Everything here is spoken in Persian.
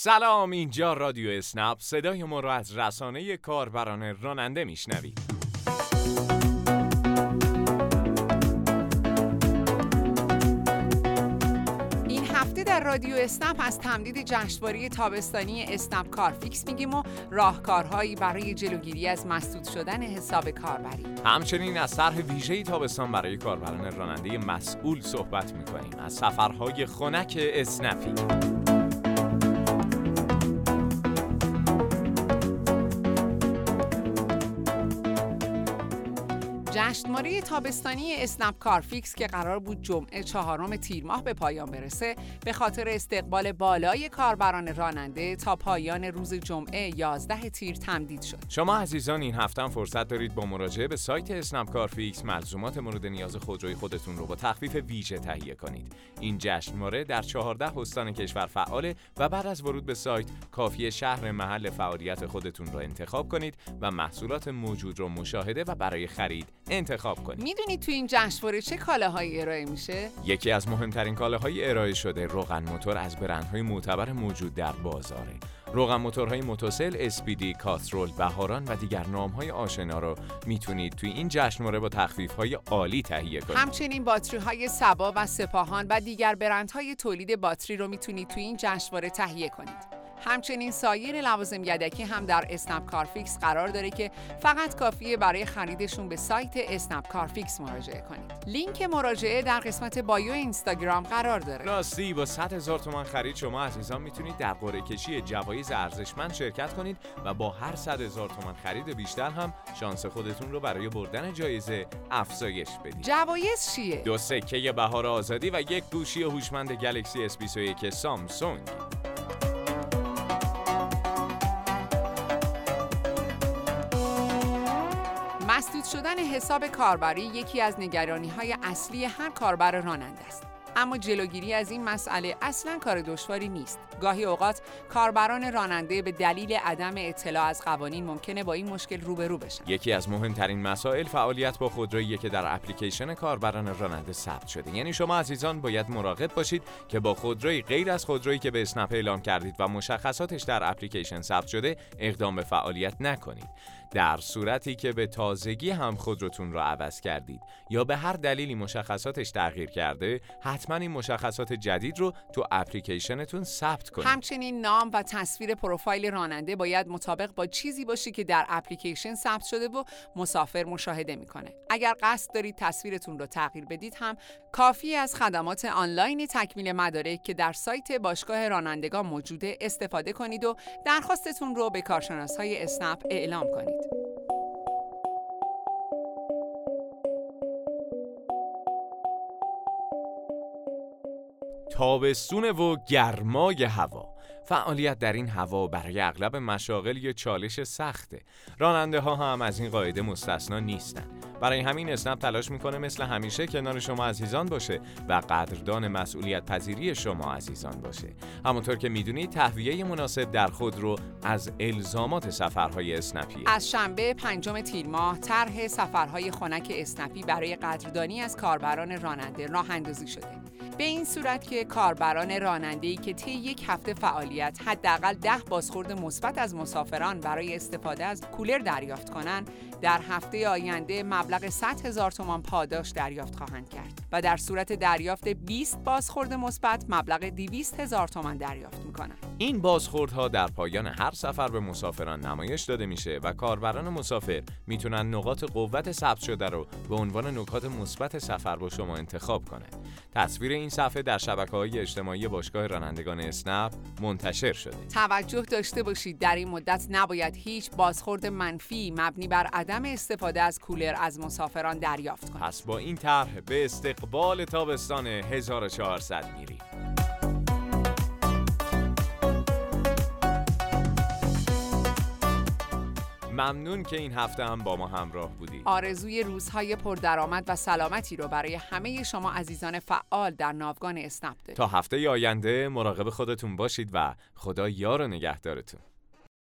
سلام اینجا رادیو اسنپ. صدای ما رو از رسانه کاربران راننده میشنوید. این هفته در رادیو اسنپ از تمدید جشنواره تابستانی اسنپ کارفیکس میگیم و راهکارهایی برای جلوگیری از مسدود شدن حساب کاربری. همچنین از طرح ویژه تابستان برای کاربران راننده مسئول صحبت می‌کنیم. از سفرهای خنک اسنپی. جشنواره تابستانی اسنپ کارفیکس که قرار بود جمعه چهارم تیر ماه به پایان برسه به خاطر استقبال بالای کاربران راننده تا پایان روز جمعه 11 تیر تمدید شد. شما عزیزان این هفته هم فرصت دارید با مراجعه به سایت اسنپ کارفیکس ملزومات مورد نیاز خودروی خودتون رو با تخفیف ویژه تهیه کنید. این جشنواره در 14 استان کشور فعاله و بعد از ورود به سایت کافی شهر محل فعالیت خودتون را انتخاب کنید و محصولات موجود رو مشاهده و برای خرید انتخاب کنید. می‌دونید تو این جشنواره چه کالاهایی ارائه میشه؟ یکی از مهمترین کالاهای ارائه شده روغن موتور از برندهای معتبر موجود در بازاره. روغن موتورهای موتوسل، اسپیدی، کاترول، بهاران و دیگر نامهای آشنا رو می‌تونید توی این جشنواره با تخفیف‌های عالی تهیه کنید. همچنین باتری های سبا و سپاهان و دیگر برندهای تولید باتری رو می‌تونید توی این جشنواره تهیه کنید. همچنین سایر لوازم یدکی هم در اسنپ کارفیکس قرار داره که فقط کافیه برای خریدشون به سایت اسنپ کارفیکس مراجعه کنید. لینک مراجعه در قسمت bio اینستاگرام قرار داره. راستی با 100 هزار تومان خرید شما عزیزان می‌تونید در قرعه کشی جوایز ارزشمند شرکت کنید و با هر 100 هزار تومان خرید بیشتر هم شانس خودتون رو برای بردن جایزه افزایش بدید. جوایز چیه؟ دو سکه بهار آزادی و یک گوشی هوشمند گلکسی S21 سامسونگ. مسدود شدن حساب کاربری یکی از نگرانی های اصلی هر کاربر راننده است. اما جلوگیری از این مسئله اصلا کار دشواری نیست. گاهی اوقات کاربران راننده به دلیل عدم اطلاع از قوانین ممکنه با این مشکل روبرو بشن. یکی از مهمترین مسائل فعالیت با خودرویی که در اپلیکیشن کاربران راننده ثبت شده. یعنی شما عزیزان باید مراقب باشید که با خودروی غیر از خودرویی که به اسنپ اعلام کردید و مشخصاتش در اپلیکیشن ثبت شده اقدام به فعالیت نکنید. در صورتی که به تازگی هم خودروتون را عوض کردید یا به هر دلیلی مشخصاتش تغییر کرده حتما این مشخصات جدید رو تو اپلیکیشنتون ثبت کنید. همچنین نام و تصویر پروفایل راننده باید مطابق با چیزی باشه که در اپلیکیشن ثبت شده و مسافر مشاهده می‌کنه. اگر قصد دارید تصویرتون رو تغییر بدید هم کافی از خدمات آنلاین تکمیل مدارک که در سایت باشگاه رانندگان موجوده استفاده کنید و درخواستتون رو به کارشناس های اسنپ اعلام کنید. تابستون و گرمای هوا. فعالیت در این هوا برای اغلب مشاغل یه چالش سخته. راننده ها هم از این قاعده مستثنا نیستن. برای همین اسنپ تلاش می‌کنه مثل همیشه کنار شما عزیزان باشه و قدردان مسئولیت پذیری شما عزیزان باشه. همونطور که می‌دونید تهویه مناسب در خود رو از الزامات سفرهای اسنپی از شنبه پنجم تیر ماه طرح سفرهای خنک اسنپی برای قدردانی از کاربران راننده راه اندازی شده. به این صورت که کاربران راننده‌ای که طی یک هفته فعالیت حداقل ده بازخورد مثبت از مسافران برای استفاده از کولر دریافت کنند در هفته آینده مبلغ 100 هزار تومان پاداش دریافت خواهند کرد و در صورت دریافت 20 بازخورد مثبت مبلغ 200 هزار تومان دریافت می‌کنند. این بازخوردها در پایان هر سفر به مسافران نمایش داده میشه و کاربران مسافر می‌تونن نقاط قوت ثبت شده رو به عنوان نکات مثبت سفر با شما انتخاب کنند. تصویر این صفحه در شبکه های اجتماعی باشگاه رانندگان اسنپ منتشر شده. توجه داشته باشید در این مدت نباید هیچ بازخورد منفی مبنی بر عدم استفاده از کولر از مسافران دریافت کنید. پس با این طرح به استقبال تابستان 1400 میریم. ممنون که این هفته هم با ما همراه بودید. آرزوی روزهای پردرآمد و سلامتی رو برای همه شما عزیزان فعال در ناوگان اسنپ داریم. تا هفته آینده مراقب خودتون باشید و خدا یار و نگهدارتون.